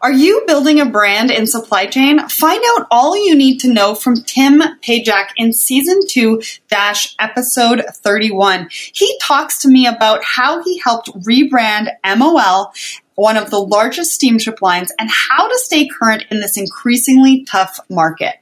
Are you building a brand in supply chain? Find out all you need to know from Tim Pajak in season two dash episode 31. He talks to me about how he helped rebrand MOL, one of the largest steamship lines, and how to stay current in this increasingly tough market.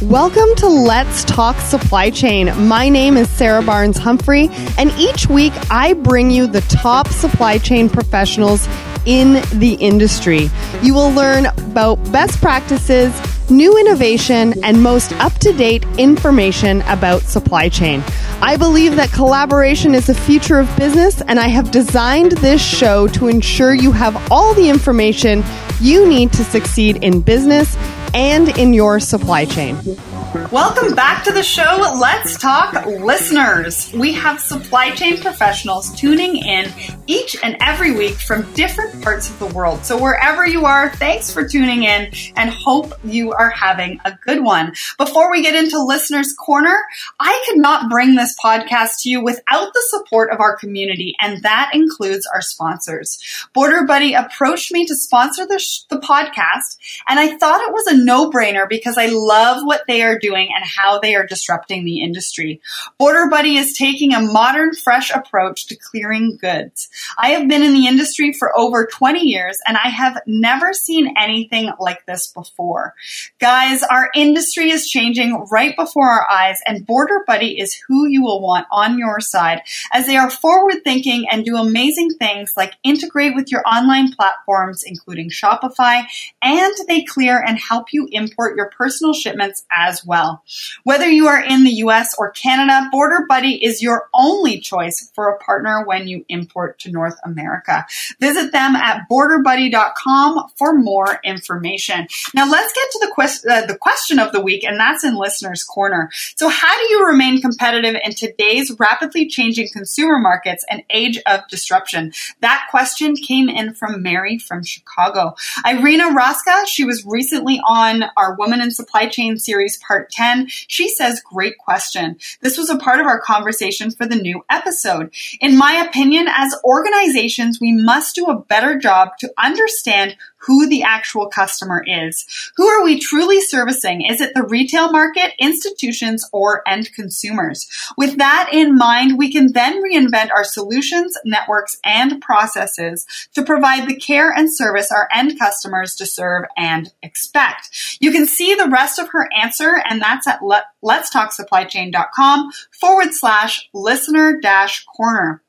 Welcome to Let's Talk Supply Chain. My name is Sarah Barnes Humphrey, and each week I bring you the top supply chain professionals in the industry. You will learn about best practices, new innovation, and most up to date information about supply chain. I believe that collaboration is the future of business, and I have designed this show to ensure you have all the information you need to succeed in business and in your supply chain. Welcome back to the show. Let's talk listeners. We have supply chain professionals tuning in each and every week from different parts of the world. So wherever you are, thanks for tuning in and hope you are having a good one. Before we get into listeners corner, I could not bring this podcast to you without the support of our community. And that includes our sponsors. Border Buddy approached me to sponsor the, sh- the podcast and I thought it was a no brainer because I love what they are doing and how they are disrupting the industry. Border Buddy is taking a modern, fresh approach to clearing goods. I have been in the industry for over 20 years and I have never seen anything like this before. Guys, our industry is changing right before our eyes and Border Buddy is who you will want on your side as they are forward thinking and do amazing things like integrate with your online platforms, including Shopify, and they clear and help you import your personal shipments as well. Whether you are in the US or Canada, Border Buddy is your only choice for a partner when you import to North America. Visit them at borderbuddy.com for more information. Now let's get to the, quest- uh, the question of the week, and that's in Listener's Corner. So how do you remain competitive in today's rapidly changing consumer markets and age of disruption? That question came in from Mary from Chicago. Irina Raska, she was recently on our Woman in Supply Chain series part 10. She says, great question. This was a part of our conversation for the new episode. In my opinion, as organizations, we must do a better job to understand who the actual customer is. Who are we truly servicing? Is it the retail market, institutions, or end consumers? With that in mind, we can then reinvent our solutions, networks, and processes to provide the care and service our end customers deserve and expect. You can see the rest of her answer, and that's at let, letstalksupplychain.com forward slash listener dash corner.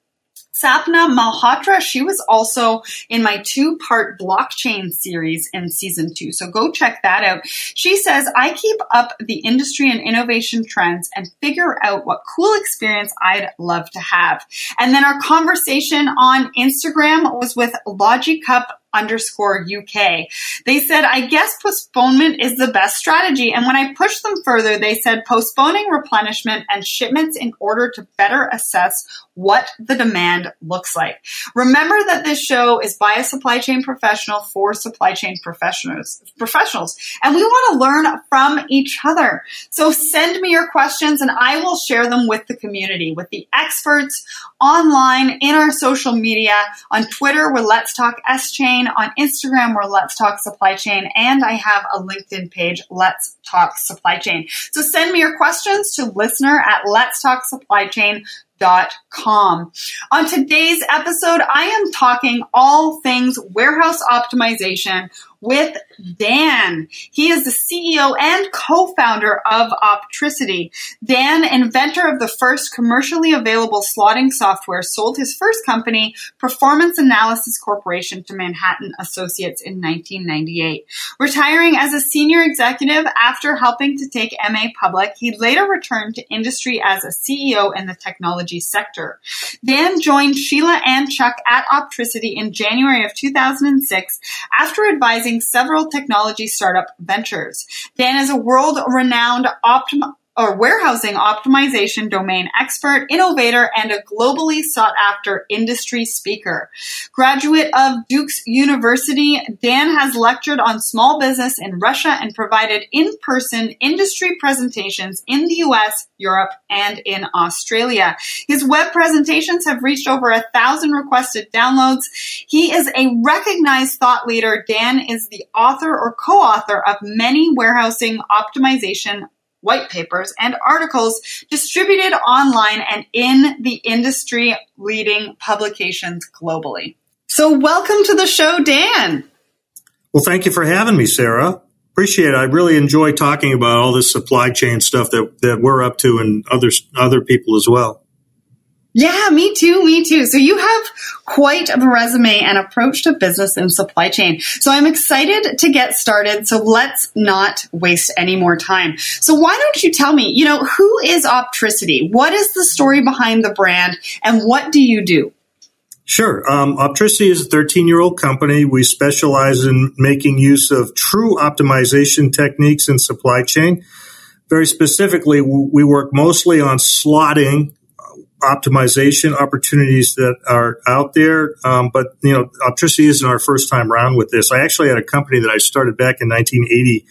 Sapna Malhotra, she was also in my two part blockchain series in season two. So go check that out. She says, I keep up the industry and innovation trends and figure out what cool experience I'd love to have. And then our conversation on Instagram was with Logicup underscore UK. They said, I guess postponement is the best strategy. And when I pushed them further, they said postponing replenishment and shipments in order to better assess what the demand looks like. Remember that this show is by a supply chain professional for supply chain professionals, professionals. And we want to learn from each other. So send me your questions and I will share them with the community, with the experts online in our social media on Twitter where Let's Talk S Chain, on Instagram where Let's Talk Supply Chain, and I have a LinkedIn page, Let's Talk Supply Chain. So send me your questions to listener at Let's Talk Supply Chain com. On today's episode, I am talking all things warehouse optimization with Dan. He is the CEO and co-founder of Opticity. Dan, inventor of the first commercially available slotting software, sold his first company, Performance Analysis Corporation, to Manhattan Associates in 1998. Retiring as a senior executive after helping to take MA public, he later returned to industry as a CEO in the technology sector. Dan joined Sheila and Chuck at Opticity in January of 2006 after advising several technology startup ventures. Dan is a world renowned optim- or warehousing optimization domain expert, innovator, and a globally sought after industry speaker. Graduate of Duke's University, Dan has lectured on small business in Russia and provided in-person industry presentations in the US, Europe, and in Australia. His web presentations have reached over a thousand requested downloads. He is a recognized thought leader. Dan is the author or co-author of many warehousing optimization white papers and articles distributed online and in the industry leading publications globally. So welcome to the show, Dan. Well, thank you for having me, Sarah. Appreciate it. I really enjoy talking about all this supply chain stuff that, that we're up to and other, other people as well. Yeah, me too, me too. So you have quite a resume and approach to business and supply chain. So I'm excited to get started. So let's not waste any more time. So why don't you tell me, you know, who is Opticity? What is the story behind the brand and what do you do? Sure. Um, Opticity is a 13 year old company. We specialize in making use of true optimization techniques in supply chain. Very specifically, we work mostly on slotting optimization opportunities that are out there. Um, but, you know, Opticity isn't our first time around with this. I actually had a company that I started back in 1980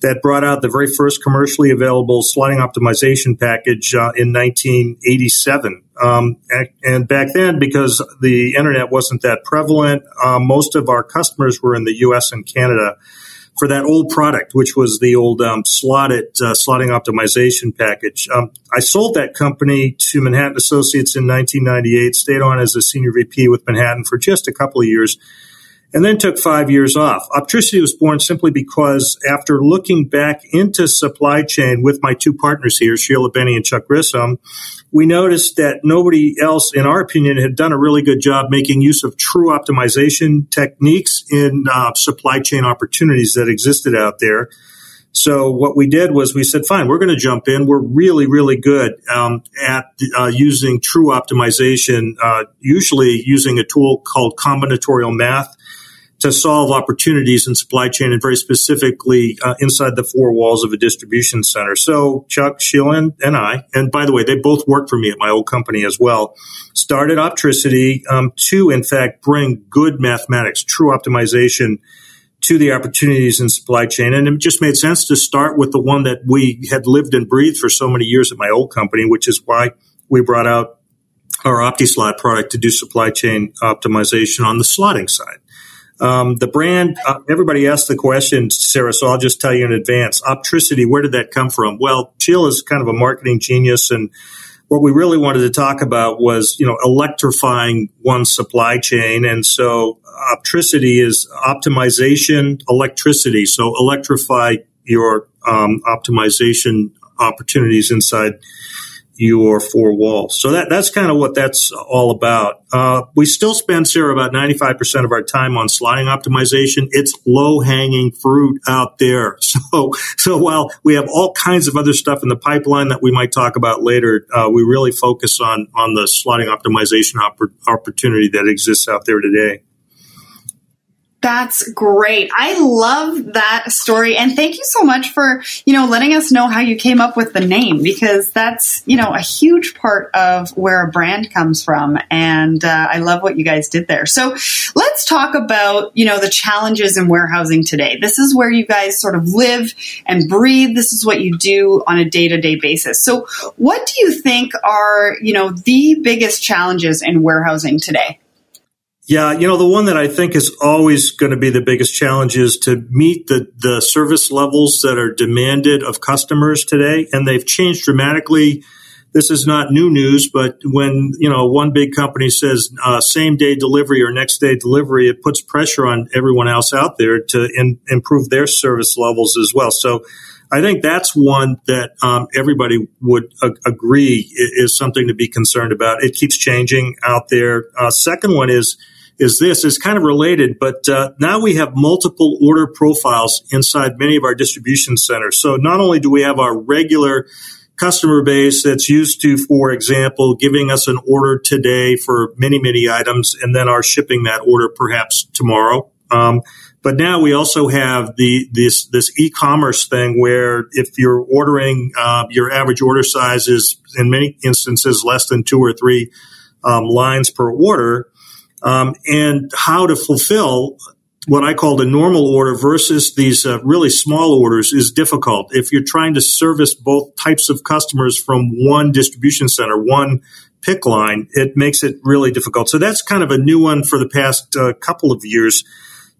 that brought out the very first commercially available slotting optimization package uh, in 1987. Um, and, and, back then, because the internet wasn't that prevalent, uh, most of our customers were in the US and Canada for that old product, which was the old um, slotted uh, slotting optimization package. Um, I sold that company to Manhattan Associates in 1998. Stayed on as a senior VP with Manhattan for just a couple of years, and then took five years off. Opticity was born simply because after looking back into supply chain with my two partners here, Sheila Benny and Chuck Grissom, we noticed that nobody else, in our opinion, had done a really good job making use of true optimization techniques in uh, supply chain opportunities that existed out there. So what we did was we said, fine, we're going to jump in. We're really, really good um, at uh, using true optimization, uh, usually using a tool called combinatorial math to solve opportunities in supply chain and very specifically uh, inside the four walls of a distribution center. So Chuck, Sheila, and I, and by the way, they both worked for me at my old company as well, started Opticity um, to, in fact, bring good mathematics, true optimization to the opportunities in supply chain. And it just made sense to start with the one that we had lived and breathed for so many years at my old company, which is why we brought out our OptiSlot product to do supply chain optimization on the slotting side. Um, the brand, uh, everybody asked the question, Sarah, so I'll just tell you in advance. Opticity, where did that come from? Well, Jill is kind of a marketing genius and what we really wanted to talk about was, you know, electrifying one supply chain. And so Opticity is optimization, electricity. So electrify your um, optimization opportunities inside your four walls. So that, that's kind of what that's all about. Uh, we still spend, Sarah, about 95% of our time on slotting optimization. It's low hanging fruit out there. So, so while we have all kinds of other stuff in the pipeline that we might talk about later, uh, we really focus on, on the slotting optimization oppor- opportunity that exists out there today. That's great. I love that story. And thank you so much for, you know, letting us know how you came up with the name because that's, you know, a huge part of where a brand comes from. And uh, I love what you guys did there. So let's talk about, you know, the challenges in warehousing today. This is where you guys sort of live and breathe. This is what you do on a day to day basis. So what do you think are, you know, the biggest challenges in warehousing today? Yeah, you know, the one that I think is always going to be the biggest challenge is to meet the, the service levels that are demanded of customers today. And they've changed dramatically. This is not new news, but when, you know, one big company says uh, same day delivery or next day delivery, it puts pressure on everyone else out there to in, improve their service levels as well. So I think that's one that um, everybody would a- agree is something to be concerned about. It keeps changing out there. Uh, second one is, is this is kind of related, but uh, now we have multiple order profiles inside many of our distribution centers. So not only do we have our regular customer base that's used to, for example, giving us an order today for many, many items and then our shipping that order perhaps tomorrow. Um, But now we also have the this this e-commerce thing where if you're ordering, uh, your average order size is in many instances less than two or three um, lines per order, um, and how to fulfill what I call the normal order versus these uh, really small orders is difficult. If you're trying to service both types of customers from one distribution center, one pick line, it makes it really difficult. So that's kind of a new one for the past uh, couple of years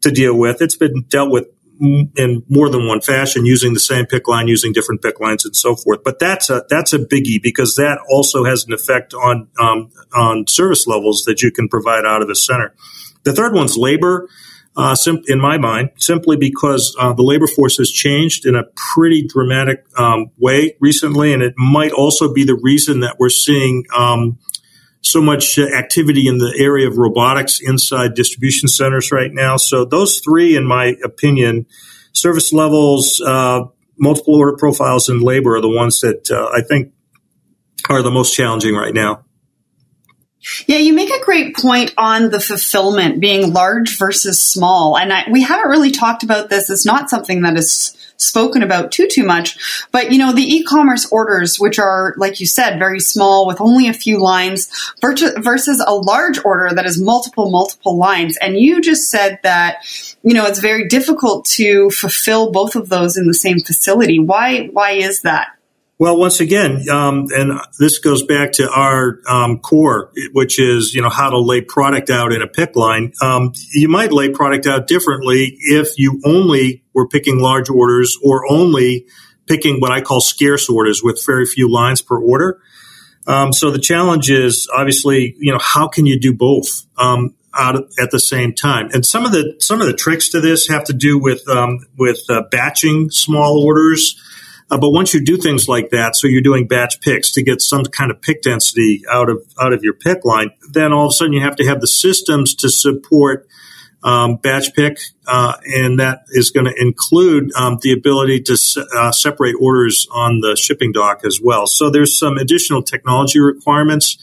to deal with. It's been dealt with in more than one fashion, using the same pick line, using different pick lines, and so forth. But that's a that's a biggie because that also has an effect on um, on service levels that you can provide out of the center. The third one's labor. Uh, sim- in my mind, simply because uh, the labor force has changed in a pretty dramatic um, way recently, and it might also be the reason that we're seeing um, so much activity in the area of robotics inside distribution centers right now. So those three, in my opinion, service levels, uh, multiple order profiles, and labor are the ones that uh, I think are the most challenging right now. Yeah, you make a great point on the fulfillment being large versus small. And I, we haven't really talked about this. It's not something that is spoken about too too much. But you know, the e-commerce orders, which are like you said, very small with only a few lines, versus a large order that is multiple multiple lines. And you just said that you know it's very difficult to fulfill both of those in the same facility. Why why is that? Well, once again, um, and this goes back to our um, core, which is you know how to lay product out in a pick line. Um, you might lay product out differently if you only were picking large orders or only picking what I call scarce orders with very few lines per order. Um, so the challenge is obviously you know how can you do both um, out at the same time? And some of the some of the tricks to this have to do with um, with uh, batching small orders. Uh, but once you do things like that, so you're doing batch picks to get some kind of pick density out of out of your pick line, then all of a sudden you have to have the systems to support um, batch pick, uh, and that is going to include um, the ability to se- uh, separate orders on the shipping dock as well. So there's some additional technology requirements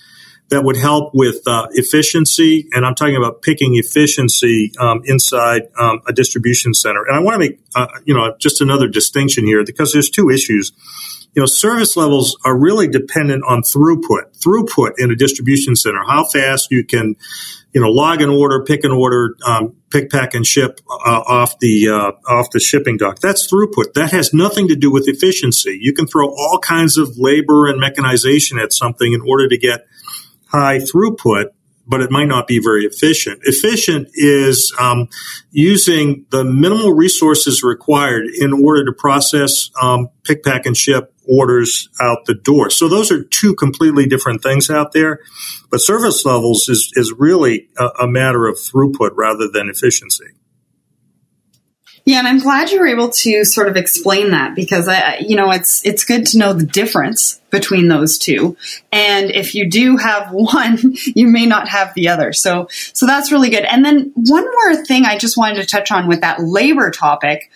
that would help with uh, efficiency. And I'm talking about picking efficiency um, inside um, a distribution center. And I want to make, uh, you know, just another distinction here because there's two issues. You know, service levels are really dependent on throughput. Throughput in a distribution center, how fast you can, you know, log an order, pick an order, um, pick, pack, and ship uh, off the uh, off the shipping dock. That's throughput. That has nothing to do with efficiency. You can throw all kinds of labor and mechanization at something in order to get high throughput, but it might not be very efficient. Efficient is um, using the minimal resources required in order to process, um, pick, pack, and ship orders out the door. So those are two completely different things out there. But service levels is, is really a, a matter of throughput rather than efficiency. Yeah, and I'm glad you were able to sort of explain that because I, you know, it's it's good to know the difference between those two. And if you do have one, you may not have the other. So so that's really good. And then one more thing I just wanted to touch on with that labor topic.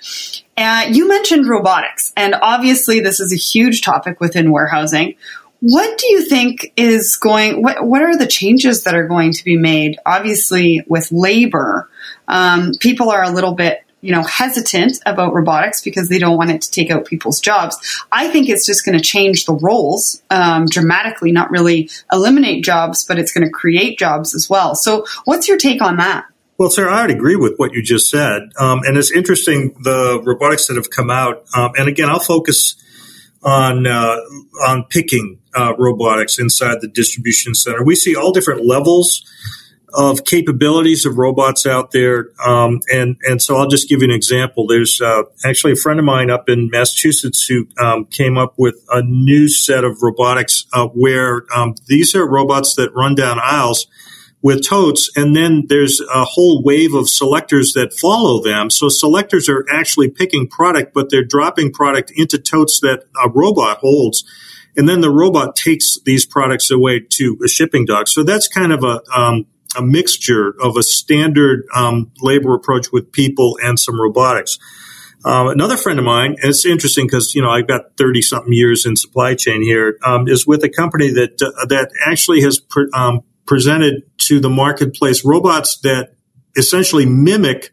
Uh, you mentioned robotics, and obviously this is a huge topic within warehousing. What do you think is going? What What are the changes that are going to be made? Obviously, with labor, um, people are a little bit you know, hesitant about robotics because they don't want it to take out people's jobs. I think it's just going to change the roles um, dramatically, not really eliminate jobs, but it's going to create jobs as well. So, what's your take on that? Well, sir, I would agree with what you just said. Um, and it's interesting the robotics that have come out. Um, and again, I'll focus on uh, on picking uh, robotics inside the distribution center. We see all different levels of capabilities of robots out there. Um, and, and so I'll just give you an example. There's uh, actually a friend of mine up in Massachusetts who um, came up with a new set of robotics uh, where um, these are robots that run down aisles with totes, and then there's a whole wave of selectors that follow them. So selectors are actually picking product, but they're dropping product into totes that a robot holds. And then the robot takes these products away to a shipping dock. So that's kind of a um, a mixture of a standard um, labor approach with people and some robotics. Um, another friend of mine, and it's interesting because you know I've got thirty something years in supply chain here, um, is with a company that uh, that actually has um, presented to the marketplace robots that essentially mimic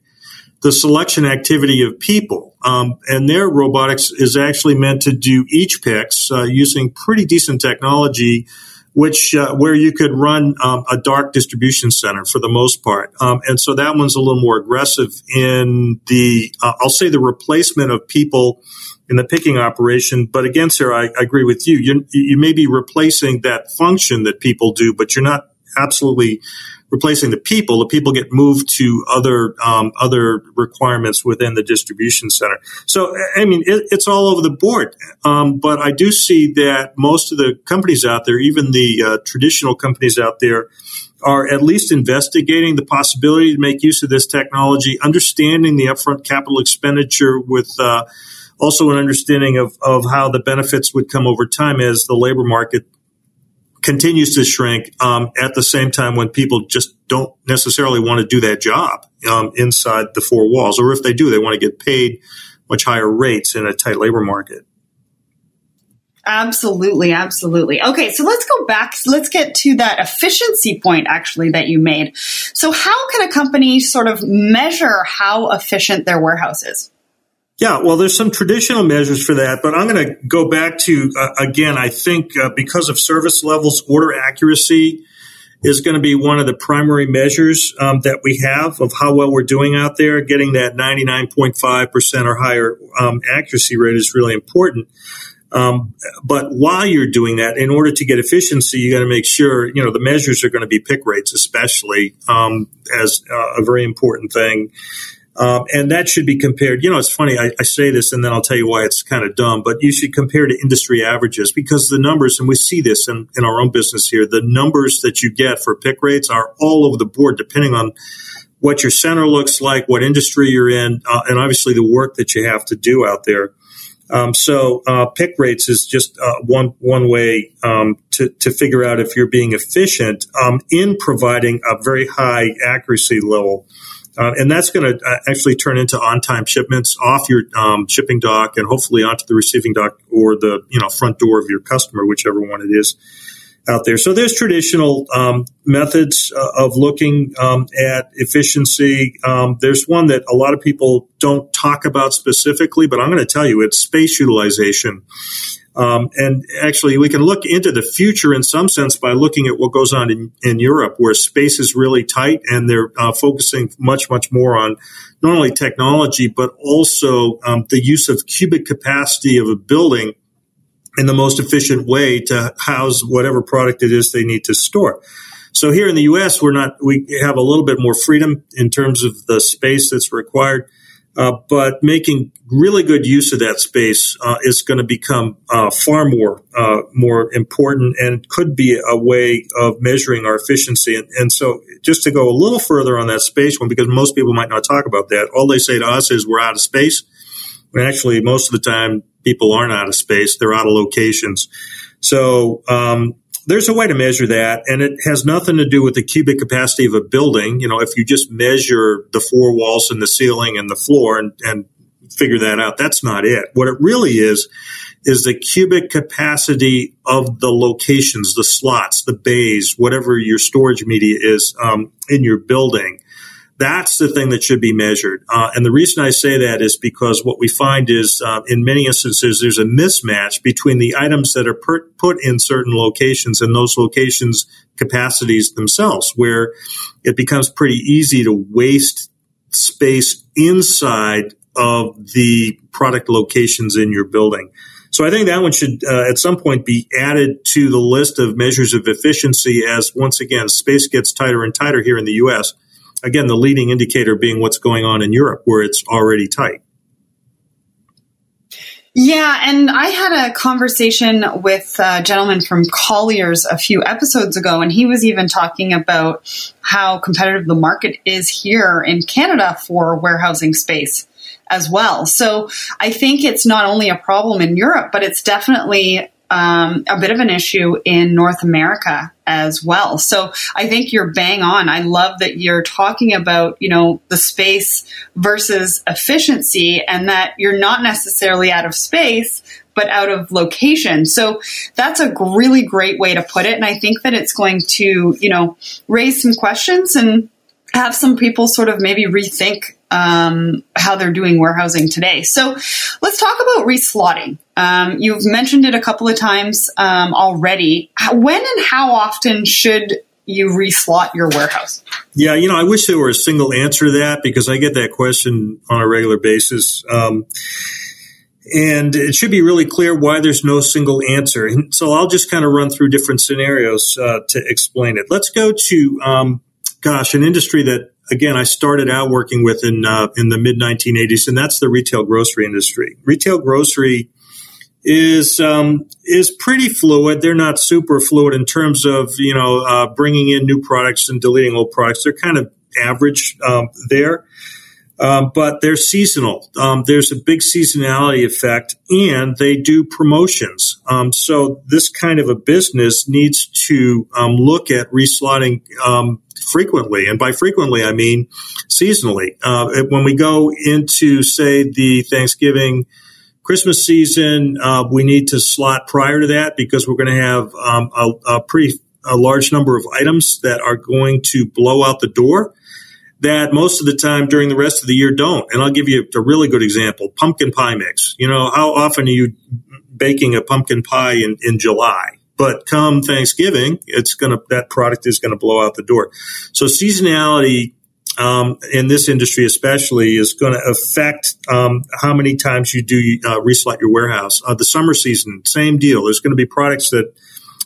the selection activity of people. Um, and their robotics is actually meant to do each picks uh, using pretty decent technology, which uh, where you could run um, a dark distribution center for the most part. Um, and so that one's a little more aggressive in the uh, I'll say the replacement of people in the picking operation. But again, sir, I, I agree with you. you. You may be replacing that function that people do, but you're not absolutely replacing the people. The people get moved to other um, other requirements within the distribution center. So, I mean, it, it's all over the board. Um, but I do see that most of the companies out there, even the uh, traditional companies out there, are at least investigating the possibility to make use of this technology, understanding the upfront capital expenditure with. Uh, also, an understanding of, of how the benefits would come over time as the labor market continues to shrink um, at the same time when people just don't necessarily want to do that job um, inside the four walls, or if they do, they want to get paid much higher rates in a tight labor market. Absolutely, absolutely. Okay, so let's go back. Let's get to that efficiency point actually that you made. So, how can a company sort of measure how efficient their warehouse is? Yeah, well, there's some traditional measures for that, but I'm going to go back to, uh, again, I think uh, because of service levels, order accuracy is going to be one of the primary measures um, that we have of how well we're doing out there. Getting that 99.5% or higher um, accuracy rate is really important. Um, but while you're doing that, in order to get efficiency, you got to make sure you know the measures are going to be pick rates, especially um, as uh, a very important thing. Um, and that should be compared. You know, it's funny. I, I, say this and then I'll tell you why it's kind of dumb, but you should compare to industry averages because the numbers, and we see this in, in our own business here, the numbers that you get for pick rates are all over the board depending on what your center looks like, what industry you're in, uh, and obviously the work that you have to do out there. Um, so uh, pick rates is just uh, one one way um, to to figure out if you're being efficient um, in providing a very high accuracy level. Uh, and that's going to uh, actually turn into on-time shipments off your um, shipping dock and hopefully onto the receiving dock or the you know front door of your customer, whichever one it is out there. So there's traditional um, methods uh, of looking um, at efficiency. Um, there's one that a lot of people don't talk about specifically, but I'm going to tell you it's space utilization. Um, and actually, we can look into the future in some sense by looking at what goes on in, in Europe, where space is really tight and they're uh, focusing much, much more on not only technology, but also um, the use of cubic capacity of a building in the most efficient way to house whatever product it is they need to store. So here in the U.S., we're not, we have a little bit more freedom in terms of the space that's required. Uh, but making really good use of that space uh, is going to become uh, far more uh, more important and could be a way of measuring our efficiency. And, and, so, just to go a little further on that space one, because most people might not talk about that, all they say to us is we're out of space. When actually, most of the time, people aren't out of space; they're out of locations. So, um, there's a way to measure that, and it has nothing to do with the cubic capacity of a building. You know, if you just measure the four walls and the ceiling and the floor and, and figure that out, that's not it. What it really is, is the cubic capacity of the locations, the slots, the bays, whatever your storage media is um, in your building. That's the thing that should be measured. Uh, and the reason I say that is because what we find is uh, in many instances there's a mismatch between the items that are per- put in certain locations and those locations' capacities themselves, where it becomes pretty easy to waste space inside of the product locations in your building. So I think that one should uh, at some point be added to the list of measures of efficiency as once again space gets tighter and tighter here in the US Again, the leading indicator being what's going on in Europe, where it's already tight. Yeah, and I had a conversation with a gentleman from Colliers a few episodes ago, and he was even talking about how competitive the market is here in Canada for warehousing space as well. So I think it's not only a problem in Europe, but it's definitely um, a bit of an issue in North America as well. So I think you're bang on. I love that you're talking about, you know, the space versus efficiency and that you're not necessarily out of space, but out of location. So that's a really great way to put it. And I think that it's going to, you know, raise some questions and have some people sort of maybe rethink um, how they're doing warehousing today. So let's talk about reslotting. Um, you've mentioned it a couple of times um, already. When and how often should you reslot your warehouse? Yeah, you know, I wish there were a single answer to that because I get that question on a regular basis. Um, and it should be really clear why there's no single answer. And so I'll just kind of run through different scenarios uh, to explain it. Let's go to, um, gosh, an industry that again I started out working with in uh, in the mid 1980s, and that's the retail grocery industry. Retail grocery is um, is pretty fluid. They're not super fluid in terms of you know uh, bringing in new products and deleting old products. They're kind of average um, there. Um, but they're seasonal. Um, there's a big seasonality effect, and they do promotions. Um, so this kind of a business needs to um, look at reslotting frequently, and by frequently I mean seasonally. Uh, when we go into, say, the Thanksgiving. Christmas season, uh, we need to slot prior to that because we're going to have um, a, a pretty a large number of items that are going to blow out the door that most of the time during the rest of the year don't. And I'll give you a really good example pumpkin pie mix. You know, how often are you baking a pumpkin pie in, in July? But come Thanksgiving, it's gonna that product is gonna blow out the door. So seasonality um, in this industry, especially, is going to affect um, how many times you do uh, reslot your warehouse. Uh, the summer season, same deal. There's going to be products that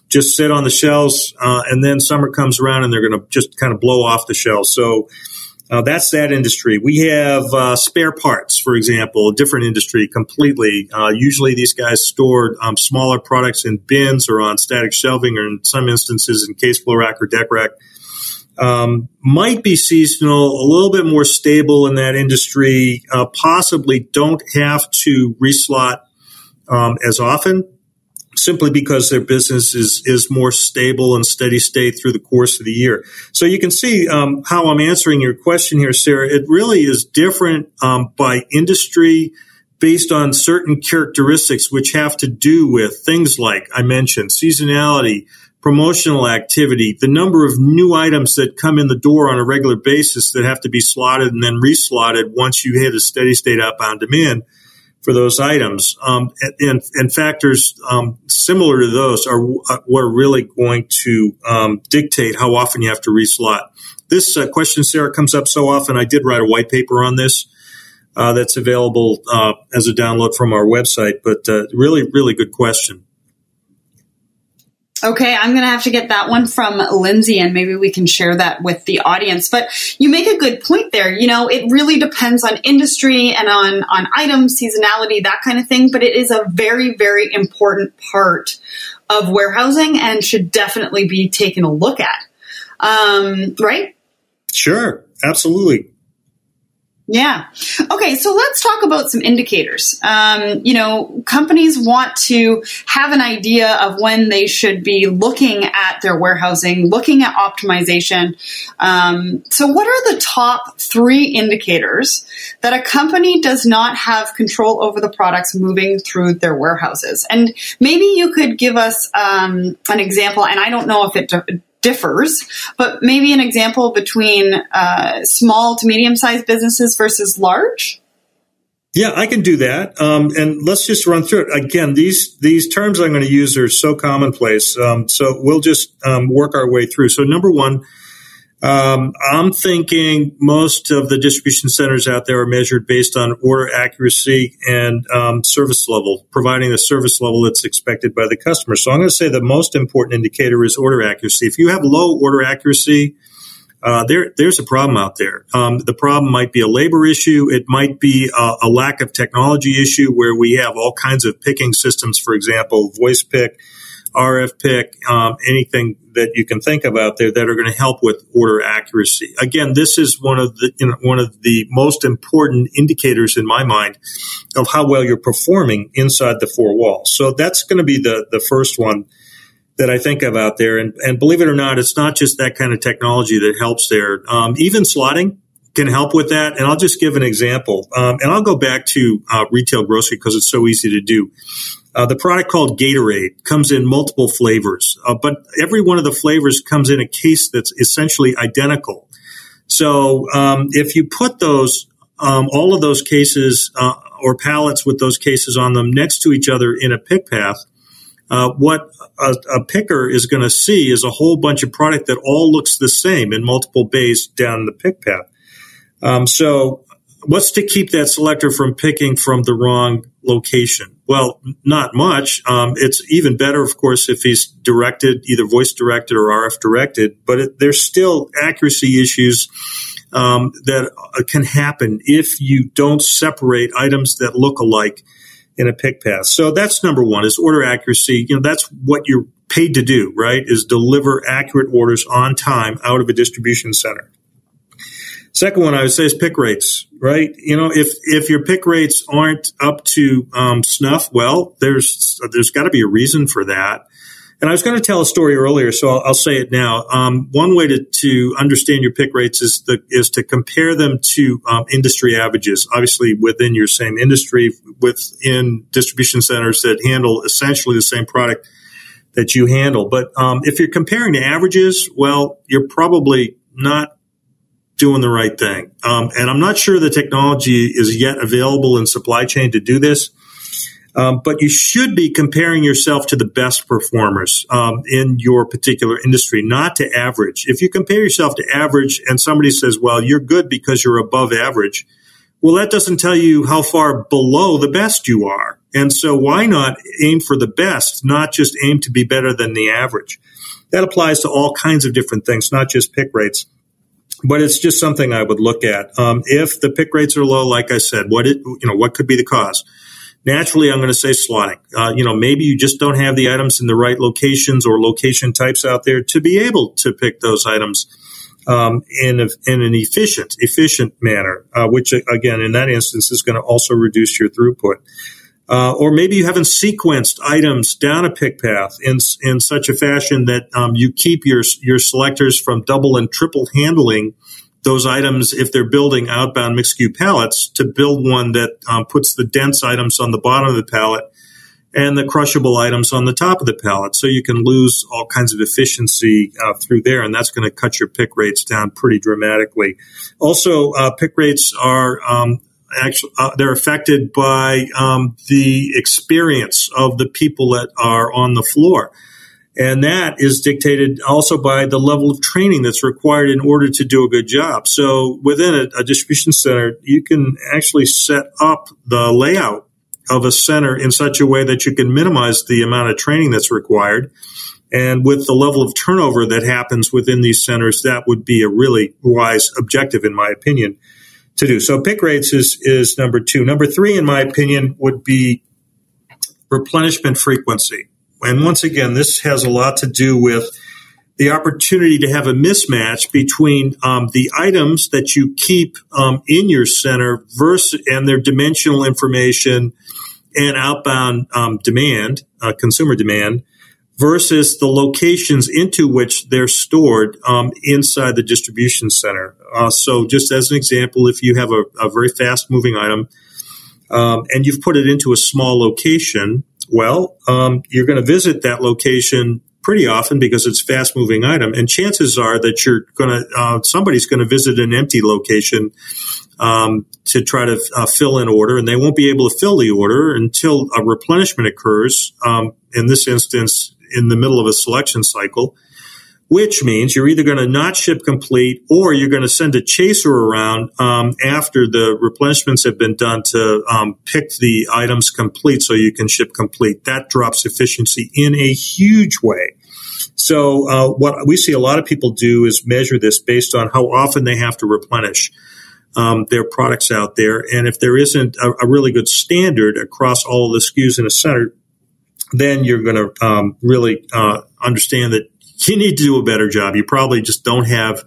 just sit on the shelves, uh, and then summer comes around and they're going to just kind of blow off the shelves. So uh, that's that industry. We have uh, spare parts, for example, different industry completely. Uh, usually these guys store um, smaller products in bins or on static shelving or in some instances in case flow rack or deck rack. Um, might be seasonal, a little bit more stable in that industry, uh, possibly don't have to reslot um, as often simply because their business is is more stable and steady state through the course of the year. So you can see um, how I'm answering your question here, Sarah. It really is different um, by industry based on certain characteristics which have to do with things like I mentioned seasonality, promotional activity, the number of new items that come in the door on a regular basis that have to be slotted and then reslotted once you hit a steady state up on demand for those items. Um, and, and, factors um, similar to those are uh, what are really going to um, dictate how often you have to reslot. This uh, question, Sarah, comes up so often. I did write a white paper on this uh, that's available uh, as a download from our website, but uh, really, really good question. Okay, I'm going to have to get that one from Lindsay and maybe we can share that with the audience. But you make a good point there. You know, it really depends on industry and on, on items, seasonality, that kind of thing. But it is a very, very important part of warehousing and should definitely be taken a look at. Um, right? Sure, absolutely. Yeah. Okay, so let's talk about some indicators. Um, you know, companies want to have an idea of when they should be looking at their warehousing, looking at optimization. Um, so, what are the top three indicators that a company does not have control over the products moving through their warehouses? And maybe you could give us um, an example, and I don't know if it differs, but maybe an example between uh, small to medium sized businesses versus large? Yeah, I can do that. Um, and let's just run through it. Again, these these terms I'm going to use are so commonplace. Um, so we'll just um, work our way through. So number one, um, I'm thinking most of the distribution centers out there are measured based on order accuracy and um, service level, providing the service level that's expected by the customer. So I'm going to say the most important indicator is order accuracy. If you have low order accuracy, uh, there, there's a problem out there. Um, the problem might be a labor issue. It might be a, a, lack of technology issue where we have all kinds of picking systems, for example, voice pick, RF pick, um, anything that you can think of out there that are going to help with order accuracy. Again, this is one of the you know, one of the most important indicators in my mind of how well you're performing inside the four walls. So that's going to be the the first one that I think of out there. And, and believe it or not, it's not just that kind of technology that helps there. Um, even slotting can help with that. And I'll just give an example. Um, and I'll go back to uh, retail grocery because it's so easy to do. Uh, the product called Gatorade comes in multiple flavors, uh, but every one of the flavors comes in a case that's essentially identical. So um, if you put those um, all of those cases uh, or pallets with those cases on them next to each other in a pick path, uh, what a, a, picker is going to see is a whole bunch of product that all looks the same in multiple bays down the pick path. Um, so, what's to keep that selector from picking from the wrong location? Well, not much. Um, it's even better, of course, if he's directed, either voice directed or RF directed, but it, there's still accuracy issues um, that uh, can happen if you don't separate items that look alike in a pick path. So that's number one is order accuracy. You know, that's what you're paid to do, right? Is deliver accurate orders on time out of a distribution center. Second one I would say is pick rates, right? You know, if if your pick rates aren't up to um, snuff, well, there's there's got to be a reason for that. And I was going to tell a story earlier, so I'll, I'll say it now. Um, one way to, to understand your pick rates is the, is to compare them to um, industry averages. Obviously, within your same industry, within distribution centers that handle essentially the same product that you handle. But um, if you're comparing to averages, well, you're probably not doing the right thing. Um, and I'm not sure the technology is yet available in supply chain to do this. Um, but you should be comparing yourself to the best performers um, in your particular industry, not to average. If you compare yourself to average and somebody says, well, you're good because you're above average, well, that doesn't tell you how far below the best you are. And so why not aim for the best, not just aim to be better than the average? That applies to all kinds of different things, not just pick rates but it's just something I would look at. Um, if the pick rates are low, like I said, what it, you know, what could be the cause? Naturally, I'm going to say slotting. Uh, you know, maybe you just don't have the items in the right locations or location types out there to be able to pick those items um, in, a, in an efficient, efficient manner, uh, which again, in that instance, is going to also reduce your throughput. Uh, or maybe you haven't sequenced items down a pick path in in such a fashion that um, you keep your your selectors from double and triple handling those items if they're building outbound mixed SKU pallets to build one that um, puts the dense items on the bottom of the pallet and the crushable items on the top of the pallet. So you can lose all kinds of efficiency uh, through there, and that's going to cut your pick rates down pretty dramatically. Also, uh, pick rates are um, actually uh, they're affected by um, the experience of the people that are on the floor. And that is dictated also by the level of training that's required in order to do a good job. So within a, a distribution center, you can actually set up the layout of a center in such a way that you can minimize the amount of training that's required. And with the level of turnover that happens within these centers, that would be a really wise objective, in my opinion, to do. So pick rates is, is number two. Number three, in my opinion, would be replenishment frequency. And once again, this has a lot to do with the opportunity to have a mismatch between um, the items that you keep um, in your center versus and their dimensional information and outbound um, demand, uh, consumer demand, versus the locations into which they're stored um, inside the distribution center. Uh, so, just as an example, if you have a, a very fast moving item um, and you've put it into a small location, well, um, you're going to visit that location pretty often because it's fast moving item and chances are that you're going to uh, somebody's going to visit an empty location um, to try to uh, fill an order and they won't be able to fill the order until a replenishment occurs um, in this instance in the middle of a selection cycle which means you're either going to not ship complete or you're going to send a chaser around um, after the replenishments have been done to um, pick the items complete so you can ship complete. That drops efficiency in a huge way. So uh, what we see a lot of people do is measure this based on how often they have to replenish. Um, their products out there. And if there isn't a, a, really good standard across all of the SKUs in a center, then you're going to um, really uh, understand that you need to do a better job. You probably just don't have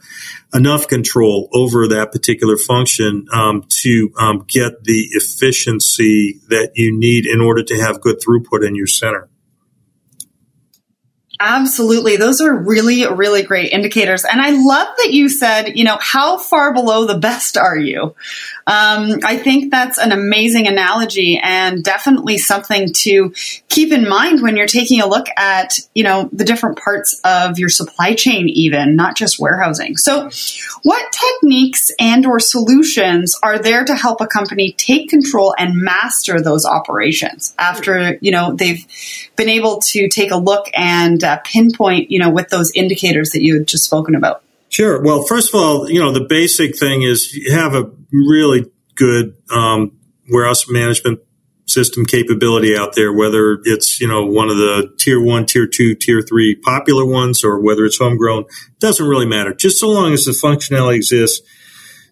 enough control over that particular function um, to um, get the efficiency that you need in order to have good throughput in your center. Absolutely. Those are really, really great indicators. And I love that you said, you know, how far below the best are you? Um, I think that's an amazing analogy and definitely something to keep in mind when you're taking a look at, you know, the different parts of your supply chain, even not just warehousing. So what techniques and or solutions are there to help a company take control and master those operations after, you know, they've been able to take a look and uh, pinpoint, you know, with those indicators that you had just spoken about? Sure. Well, first of all, you know, the basic thing is you have a really good um, warehouse management system capability out there, whether it's, you know, one of the tier one, tier two, tier three popular ones or whether it's homegrown, doesn't really matter. Just so long as the functionality exists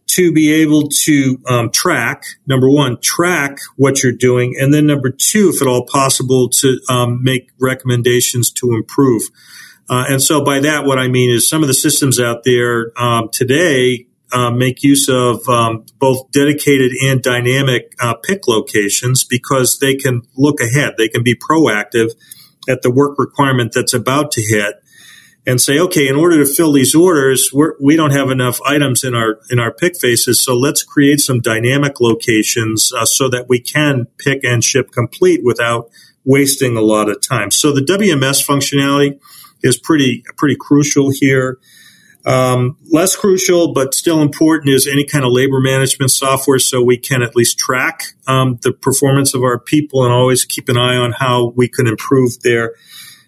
to be able to um, track, number one, track what you're doing. And then number two, if at all possible, to um, make recommendations to improve. Uh, and so by that, what I mean is some of the systems out there um, today uh, make use of um, both dedicated and dynamic uh, pick locations because they can look ahead. They can be proactive at the work requirement that's about to hit and say, okay, in order to fill these orders, we're, we do not have enough items in our in our pick faces, so let's create some dynamic locations uh, so that we can pick and ship complete without wasting a lot of time. So the WMS functionality is pretty pretty crucial here. Um, less crucial, but still important, is any kind of labor management software, so we can at least track um, the performance of our people and always keep an eye on how we can improve there.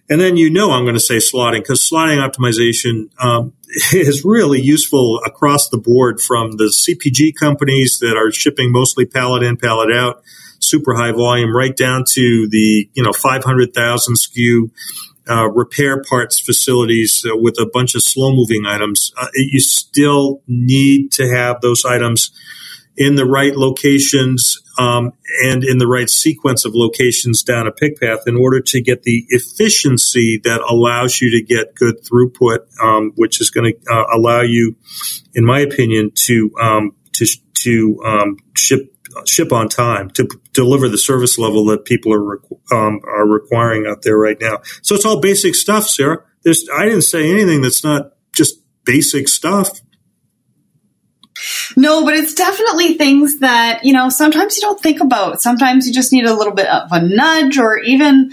And then you know I'm going to say slotting because slotting optimization um, is really useful across the board from the CPG companies that are shipping mostly pallet in, pallet out, super high volume, right down to the you know 500,000 SKU uh, repair parts facilities uh, with a bunch of slow moving items, uh, you still need to have those items in the right locations um, and in the right sequence of locations down a pick path in order to get the efficiency that allows you to get good throughput, um, which is going to uh, allow you, in my opinion, to um, to to um, ship ship on time to p- deliver the service level that people are um, are requiring out there right now. So it's all basic stuff, Sarah. There's I didn't say anything that's not just basic stuff. No, but it's definitely things that, you know, sometimes you don't think about. Sometimes you just need a little bit of a nudge or even,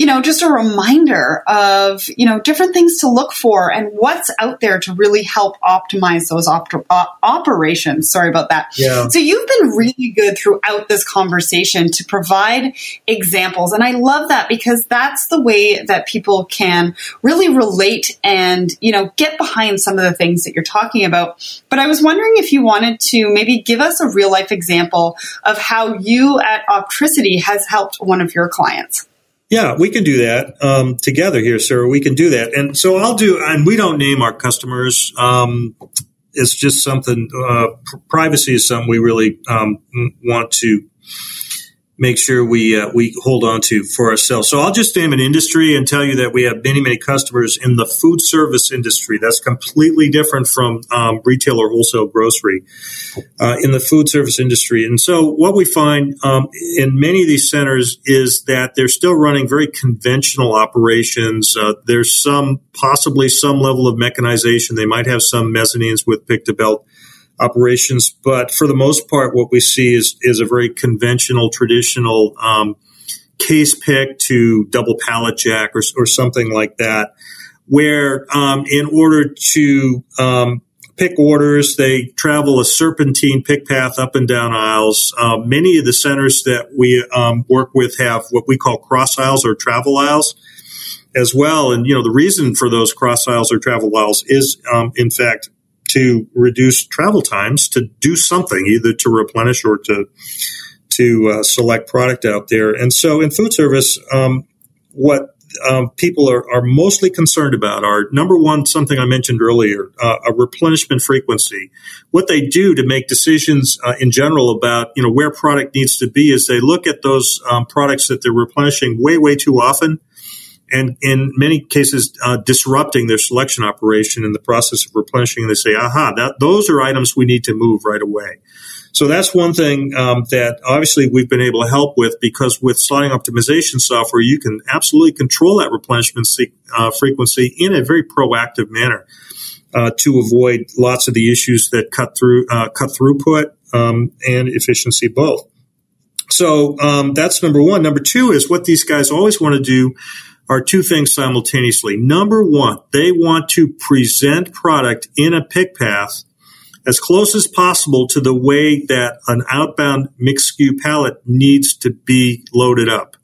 you know, just a reminder of, you know, different things to look for and what's out there to really help optimize those op- uh, operations. Sorry about that. Yeah. So you've been really good throughout this conversation to provide examples. And I love that because that's the way that people can really relate and, you know, get behind some of the things that you're talking about. But I was wondering if you wanted to maybe give us a real life example of how you at Optricity has helped one of your clients. Yeah, we can do that um, together here, sir. We can do that, and so I'll do. And we don't name our customers. Um, it's just something. Uh, privacy is something we really um, want to make sure we uh, we hold on to for ourselves. So I'll just name an industry and tell you that we have many many customers in the food service industry. That's completely different from um, retail or wholesale grocery uh, in the food service industry. And so what we find um, in many of these centers is that they're still running very conventional operations. Uh, there's some possibly some level of mechanization. They might have some mezzanines with pick to belt operations. But for the most part, what we see is is a very conventional, traditional um, case pick to double pallet jack or, or something like that, where um, in order to um, pick orders, they travel a serpentine pick path up and down aisles. Uh, many of the centers that we um, work with have what we call cross aisles or travel aisles as well. And you know the reason for those cross aisles or travel aisles is, um, in fact, to reduce travel times to do something, either to replenish or to to uh, select product out there. And so, in food service, um, what um, people are, are, mostly concerned about are number one, something I mentioned earlier, uh, a replenishment frequency. What they do to make decisions uh, in general about you know where product needs to be is they look at those um, products that they're replenishing way way too often and in many cases uh, disrupting their selection operation in the process of replenishing. And they say, "Aha, that those are items we need to move right away." So that's one thing um, that obviously we've been able to help with because with slotting optimization software, you can absolutely control that replenishment uh, frequency in a very proactive manner uh, to avoid lots of the issues that cut through uh, cut throughput um, and efficiency both. So um, that's number one. Number two is what these guys always want to do are two things simultaneously. Number one, they want to present product in a pick path as close as possible to the way that an outbound mixed SKU pallet needs to be loaded up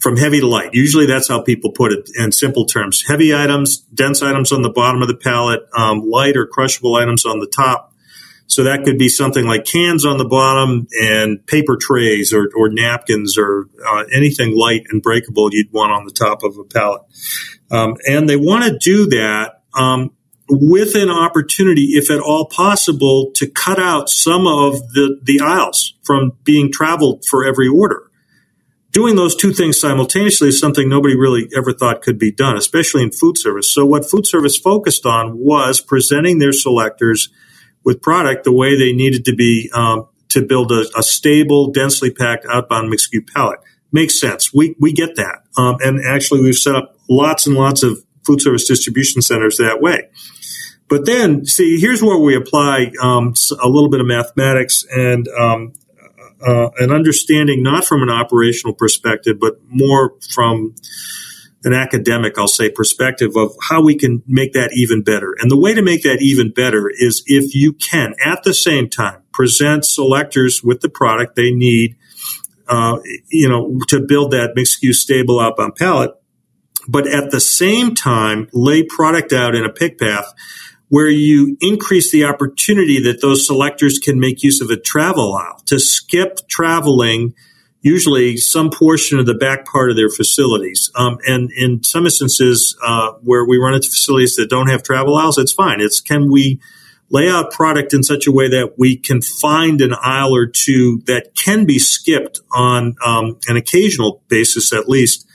from heavy to light. Usually that's how people put it in simple terms. Heavy items, dense items on the bottom of the pallet, um, light or crushable items on the top. So that could be something like cans on the bottom and paper trays or, or napkins or uh, anything light and breakable you'd want on the top of a pallet. Um, and they want to do that um, with an opportunity, if at all possible, to cut out some of the, the aisles from being traveled for every order. Doing those two things simultaneously is something nobody really ever thought could be done, especially in food service. So what food service focused on was presenting their selectors with product the way they needed to be um, to build a, a, stable, densely packed outbound mixed SKU pallet. Makes sense. We, we get that. Um, and actually we've set up lots and lots of food service distribution centers that way. But then, see, here's where we apply um, a little bit of mathematics and um, uh, an understanding, not from an operational perspective, but more from an academic, I'll say, perspective of how we can make that even better. And the way to make that even better is if you can, at the same time, present selectors with the product they need, uh, you know, to build that mixed SKU stable outbound pallet, but at the same time, lay product out in a pick path where you increase the opportunity that those selectors can make use of a travel aisle to skip traveling usually some portion of the back part of their facilities. Um, and in some instances uh, where we run into facilities that don't have travel aisles, it's fine. It's can we lay out product in such a way that we can find an aisle or two that can be skipped on um, an occasional basis at least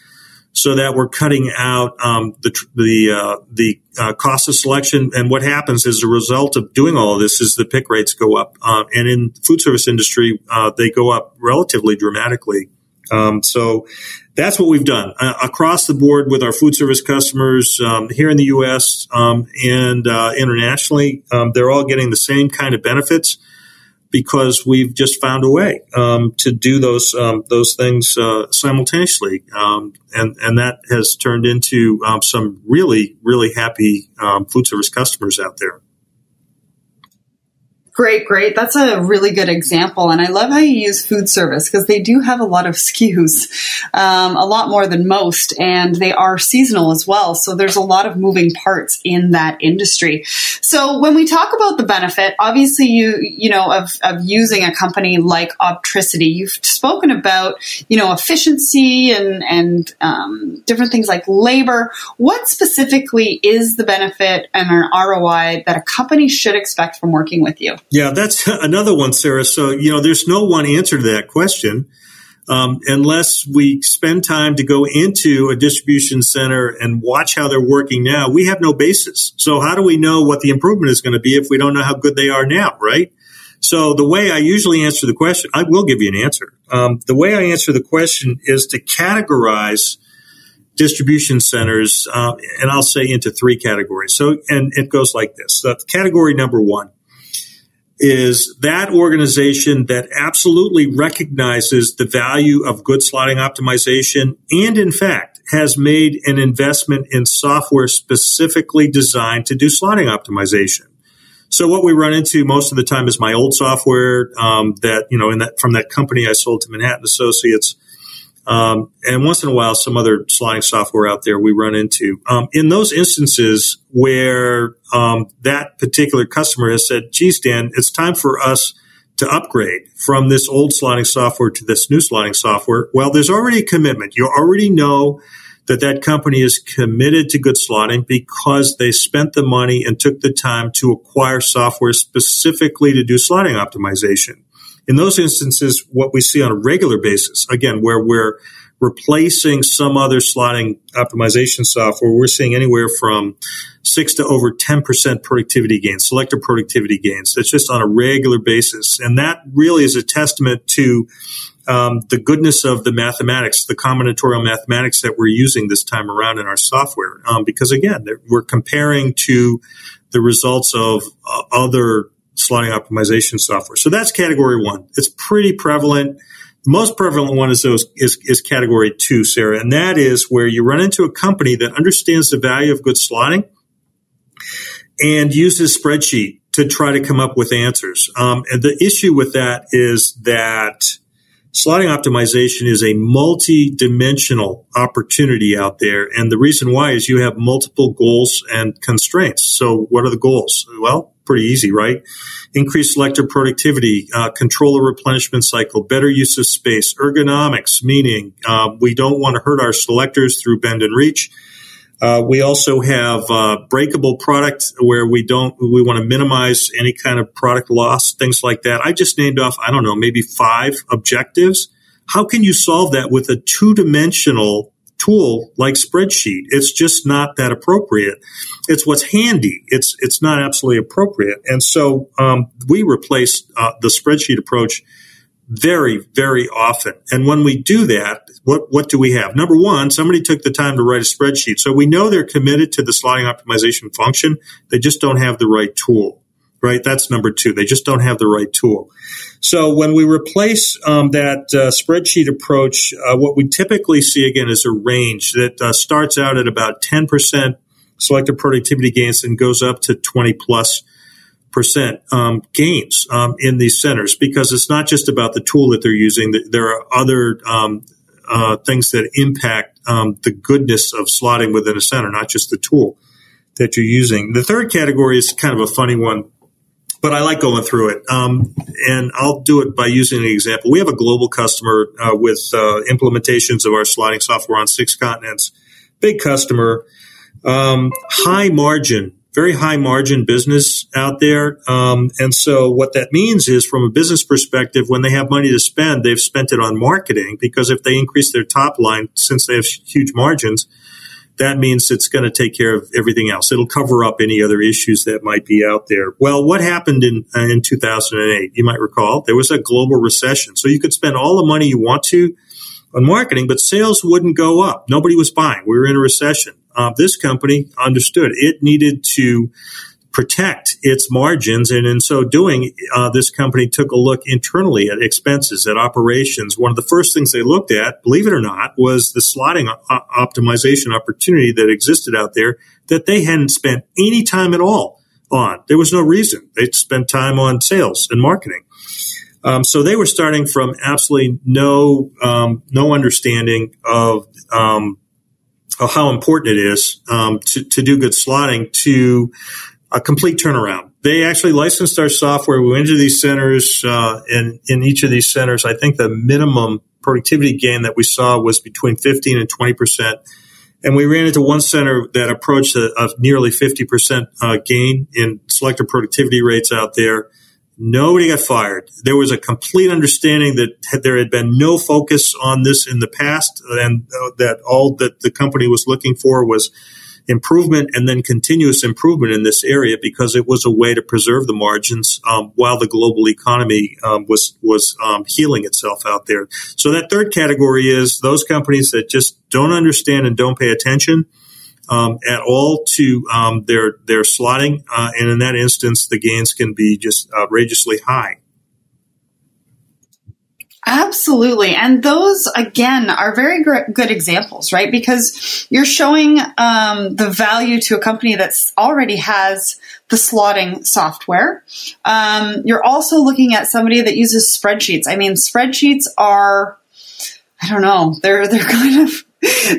so that we're cutting out um, the the uh, the uh, cost of selection. And what happens as a result of doing all of this is the pick rates go up, uh, and in food service industry uh, they go up relatively dramatically. Um, so that's what we've done uh, across the board with our food service customers um, here in the U.S. Um, and uh, internationally. Um, they're all getting the same kind of benefits because we've just found a way um, to do those um, those things uh, simultaneously, um, and and that has turned into um, some really really happy um, food service customers out there. Great, great. That's a really good example. And I love how you use food service because they do have a lot of SKUs, um, a lot more than most, and they are seasonal as well. So there's a lot of moving parts in that industry. So when we talk about the benefit, obviously you, you know, of, of using a company like Optricity, you've spoken about, you know, efficiency and, and um, different things like labor. What specifically is the benefit and an ROI that a company should expect from working with you? Yeah, that's another one, Sarah. So, you know, there's no one answer to that question. Um, unless we spend time to go into a distribution center and watch how they're working now, we have no basis. So how do we know what the improvement is going to be if we don't know how good they are now, right? So the way I usually answer the question, I will give you an answer. Um, the way I answer the question is to categorize distribution centers, uh, and I'll say into three categories. So, and it goes like this. So category number one is that organization that absolutely recognizes the value of good slotting optimization and in fact has made an investment in software specifically designed to do slotting optimization. So what we run into most of the time is my old software um, that you know in that from that company I sold to Manhattan Associates um, and once in a while, some other slotting software out there we run into. Um, in those instances where um, that particular customer has said, geez, Dan, it's time for us to upgrade from this old slotting software to this new slotting software, well, there's already a commitment. You already know that that company is committed to good slotting because they spent the money and took the time to acquire software specifically to do slotting optimization. In those instances, what we see on a regular basis, again, where we're replacing some other slotting optimization software, we're seeing anywhere from six to over 10% productivity gains, selector productivity gains. That's just on a regular basis. And that really is a testament to um, the goodness of the mathematics, the combinatorial mathematics that we're using this time around in our software. Um, because again, we're comparing to the results of uh, other slotting optimization software. So that's category one. It's pretty prevalent. The most prevalent one is, those, is, is category two, Sarah, and that is where you run into a company that understands the value of good slotting and uses spreadsheet to try to come up with answers. Um, and the issue with that is that slotting optimization is a multi-dimensional opportunity out there. And the reason why is you have multiple goals and constraints. So what are the goals? Well, pretty easy, right? Increase selector productivity, uh, control the replenishment cycle, better use of space, ergonomics, meaning uh, we don't want to hurt our selectors through bend and reach. Uh, we also have uh, breakable product where we don't we want to minimize any kind of product loss, things like that. I just named off I don't know maybe five objectives. How can you solve that with a two dimensional tool like spreadsheet. It's just not that appropriate. It's what's handy. It's it's not absolutely appropriate. And so um, we replace uh, the spreadsheet approach very very often. And when we do that, what what do we have? Number one, somebody took the time to write a spreadsheet, so we know they're committed to the slotting optimization function. They just don't have the right tool right? That's number two. They just don't have the right tool. So when we replace um, that uh, spreadsheet approach, uh, what we typically see again is a range that uh, starts out at about 10% selector productivity gains and goes up to 20 plus percent um, gains um, in these centers because it's not just about the tool that they're using. There are other um, uh, things that impact um, the goodness of slotting within a center, not just the tool that you're using. The third category is kind of a funny one but I like going through it. Um, and I'll do it by using an example. We have a global customer uh, with uh, implementations of our slotting software on six continents. Big customer, um, high margin, very high margin business out there. Um, and so what that means is from a business perspective, when they have money to spend, they've spent it on marketing because if they increase their top line, since they have huge margins, that means it's going to take care of everything else. It'll cover up any other issues that might be out there. Well, what happened in uh, in 2008? You might recall there was a global recession. So you could spend all the money you want to on marketing, but sales wouldn't go up. Nobody was buying. We were in a recession. Uh, this company understood it needed to protect its margins. And in so doing, uh, this company took a look internally at expenses, at operations. One of the first things they looked at, believe it or not, was the slotting optimization opportunity that existed out there that they hadn't spent any time at all on. There was no reason. They'd spent time on sales and marketing. Um, so they were starting from absolutely no um, no understanding of, um, of how important it is um, to, to do good slotting to a complete turnaround. They actually licensed our software. We went into these centers, uh, and in each of these centers, I think the minimum productivity gain that we saw was between 15 and 20 percent. And we ran into one center that approached a, a nearly 50 percent uh, gain in selector productivity rates out there. Nobody got fired. There was a complete understanding that there had been no focus on this in the past, and uh, that all that the company was looking for was improvement and then continuous improvement in this area because it was a way to preserve the margins um, while the global economy um, was was um, healing itself out there. So that third category is those companies that just don't understand and don't pay attention. Um, at all to um, their their slotting, uh, and in that instance, the gains can be just outrageously high. Absolutely. And those, again, are very good examples, right? Because you're showing um, the value to a company that already has the slotting software. Um, you're also looking at somebody that uses spreadsheets. I mean, spreadsheets are, I don't know, they're, they're kind of,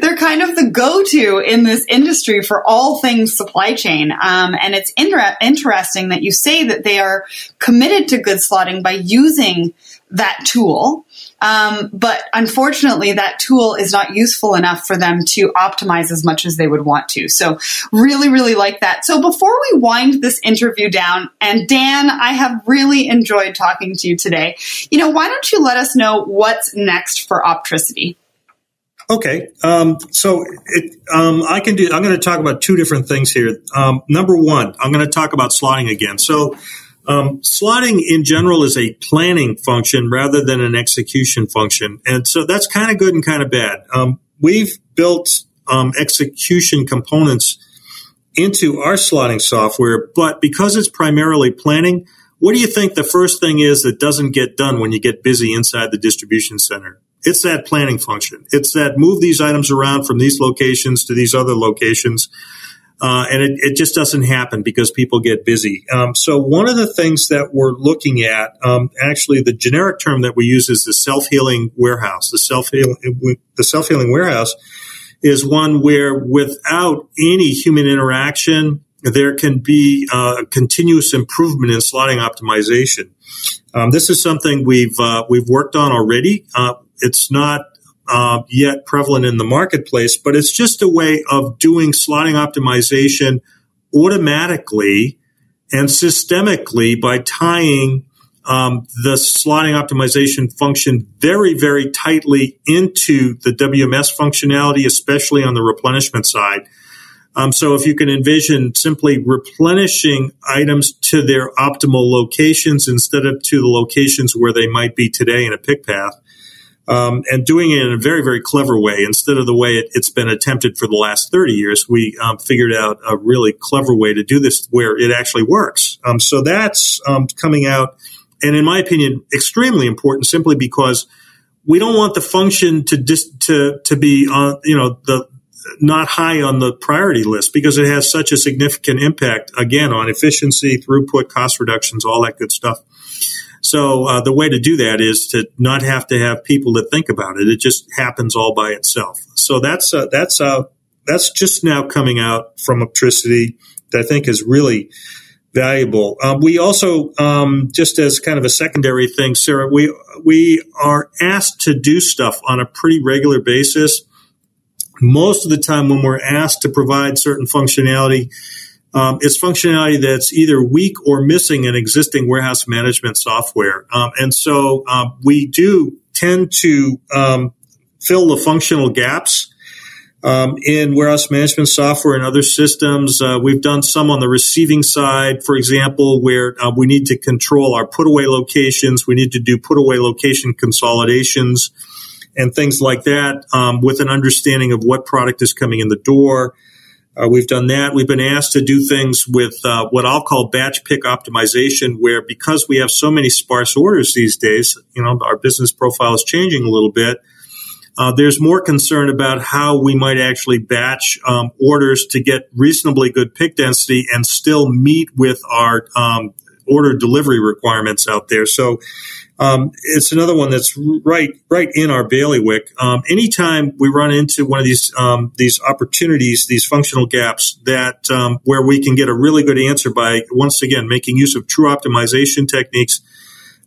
they're kind of the go-to in this industry for all things supply chain. Um, and it's inter- interesting that you say that they are committed to good slotting by using that tool. Um, but unfortunately, that tool is not useful enough for them to optimize as much as they would want to. So, really, really like that. So, before we wind this interview down, and Dan, I have really enjoyed talking to you today. You know, why don't you let us know what's next for Optricity? Okay, um, so it, um, I can do. I'm going to talk about two different things here. Um, number one, I'm going to talk about slotting again. So, um, slotting in general is a planning function rather than an execution function, and so that's kind of good and kind of bad. Um, we've built um, execution components into our slotting software, but because it's primarily planning, what do you think the first thing is that doesn't get done when you get busy inside the distribution center? It's that planning function. It's that move these items around from these locations to these other locations. Uh, and it, it, just doesn't happen because people get busy. Um, so one of the things that we're looking at, um, actually, the generic term that we use is the self healing warehouse. The self the self healing warehouse is one where, without any human interaction, there can be uh, continuous improvement in slotting optimization. Um, this is something we've uh, we've worked on already. Uh, it's not uh, yet prevalent in the marketplace, but it's just a way of doing slotting optimization automatically and systemically by tying um, the slotting optimization function very, very tightly into the WMS functionality, especially on the replenishment side. Um, so if you can envision simply replenishing items to their optimal locations instead of to the locations where they might be today in a pick path, um, and doing it in a very, very clever way instead of the way it, has been attempted for the last 30 years. We um, figured out a really clever way to do this where it actually works. Um, so that's um, coming out, and in my opinion, extremely important simply because we don't want the function to dis- to to be on you know the not high on the priority list because it has such a significant impact again on efficiency, throughput, cost reductions, all that good stuff. So uh, the way to do that is to not have to have people to think about it. It just happens all by itself. So that's uh, that's uh, that's just now coming out from Optricity that I think is really valuable. Um, we also, um, just as kind of a secondary thing, Sarah, we we are asked to do stuff on a pretty regular basis. Most of the time, when we're asked to provide certain functionality, um, it's functionality that's either weak or missing in existing warehouse management software. Um, and so um, we do tend to um, fill the functional gaps um, in warehouse management software and other systems. Uh, we've done some on the receiving side, for example, where uh, we need to control our put away locations. We need to do put away location consolidations and things like that um, with an understanding of what product is coming in the door. Uh, we've done that. We've been asked to do things with uh, what I'll call batch pick optimization, where because we have so many sparse orders these days, you know, our business profile is changing a little bit. Uh, there's more concern about how we might actually batch um, orders to get reasonably good pick density and still meet with our um, order delivery requirements out there. So um, it's another one that's right right in our bailiwick. Um, anytime we run into one of these um, these opportunities, these functional gaps that um, where we can get a really good answer by once again making use of true optimization techniques,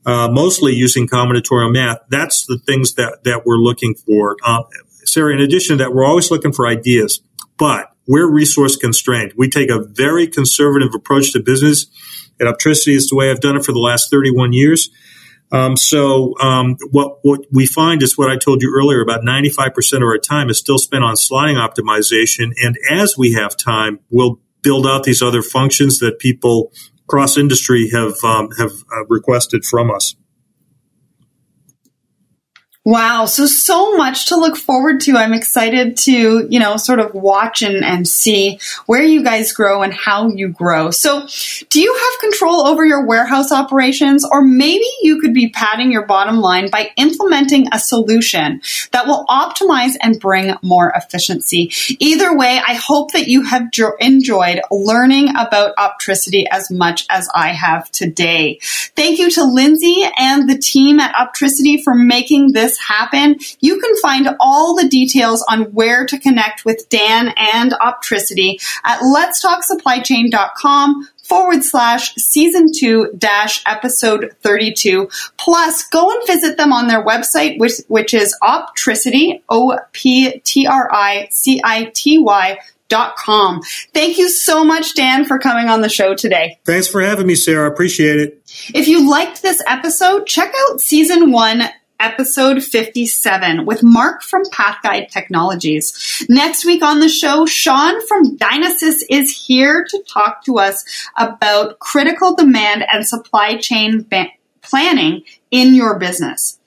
uh, mostly using combinatorial math. That's the things that that we're looking for. Uh, Sarah, in addition to that, we're always looking for ideas, but we're resource constrained. We take a very conservative approach to business. At Optricity is the way I've done it for the last 31 years. Um, so um, what what we find is what I told you earlier about 95% of our time is still spent on slotting optimization, and as we have time, we'll build out these other functions that people cross industry have um, have uh, requested from us. Wow. So, so much to look forward to. I'm excited to, you know, sort of watch and, and see where you guys grow and how you grow. So, do you have control over your warehouse operations? Or maybe you could be padding your bottom line by implementing a solution that will optimize and bring more efficiency. Either way, I hope that you have jo- enjoyed learning about Optricity as much as I have today. Thank you to Lindsay and the team at Optricity for making this happen, you can find all the details on where to connect with Dan and Optricity at letstalksupplychain.com forward slash season two dash episode 32. Plus, go and visit them on their website, which, which is Optricity, O P T R I C I T Y. Dot com. Thank you so much, Dan, for coming on the show today. Thanks for having me, Sarah. Appreciate it. If you liked this episode, check out season one episode 57 with Mark from Pathguide Technologies. Next week on the show, Sean from Dynasys is here to talk to us about critical demand and supply chain planning in your business.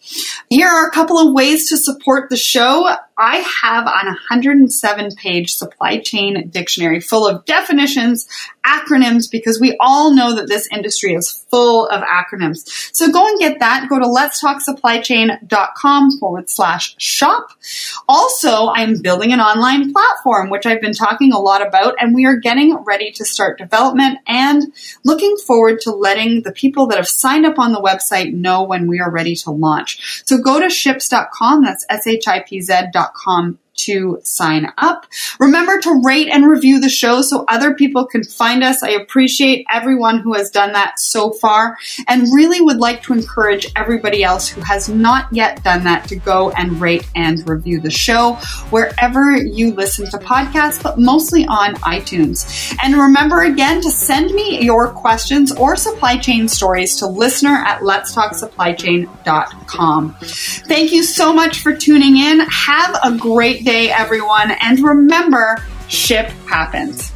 Here are a couple of ways to support the show. I have an 107 page supply chain dictionary full of definitions, acronyms, because we all know that this industry is full of acronyms. So go and get that. Go to letstalksupplychain.com forward slash shop. Also, I'm building an online platform, which I've been talking a lot about, and we are getting ready to start development and looking forward to letting the people that have signed up on the website know when we are ready to launch. So go to shipz.com, that's S-H-I-P-Z.com to sign up. Remember to rate and review the show so other people can find us. I appreciate everyone who has done that so far and really would like to encourage everybody else who has not yet done that to go and rate and review the show wherever you listen to podcasts, but mostly on iTunes. And remember again to send me your questions or supply chain stories to listener at letstalksupplychain.com. Thank you so much for tuning in. Have a great day day, everyone. And remember, ship happens.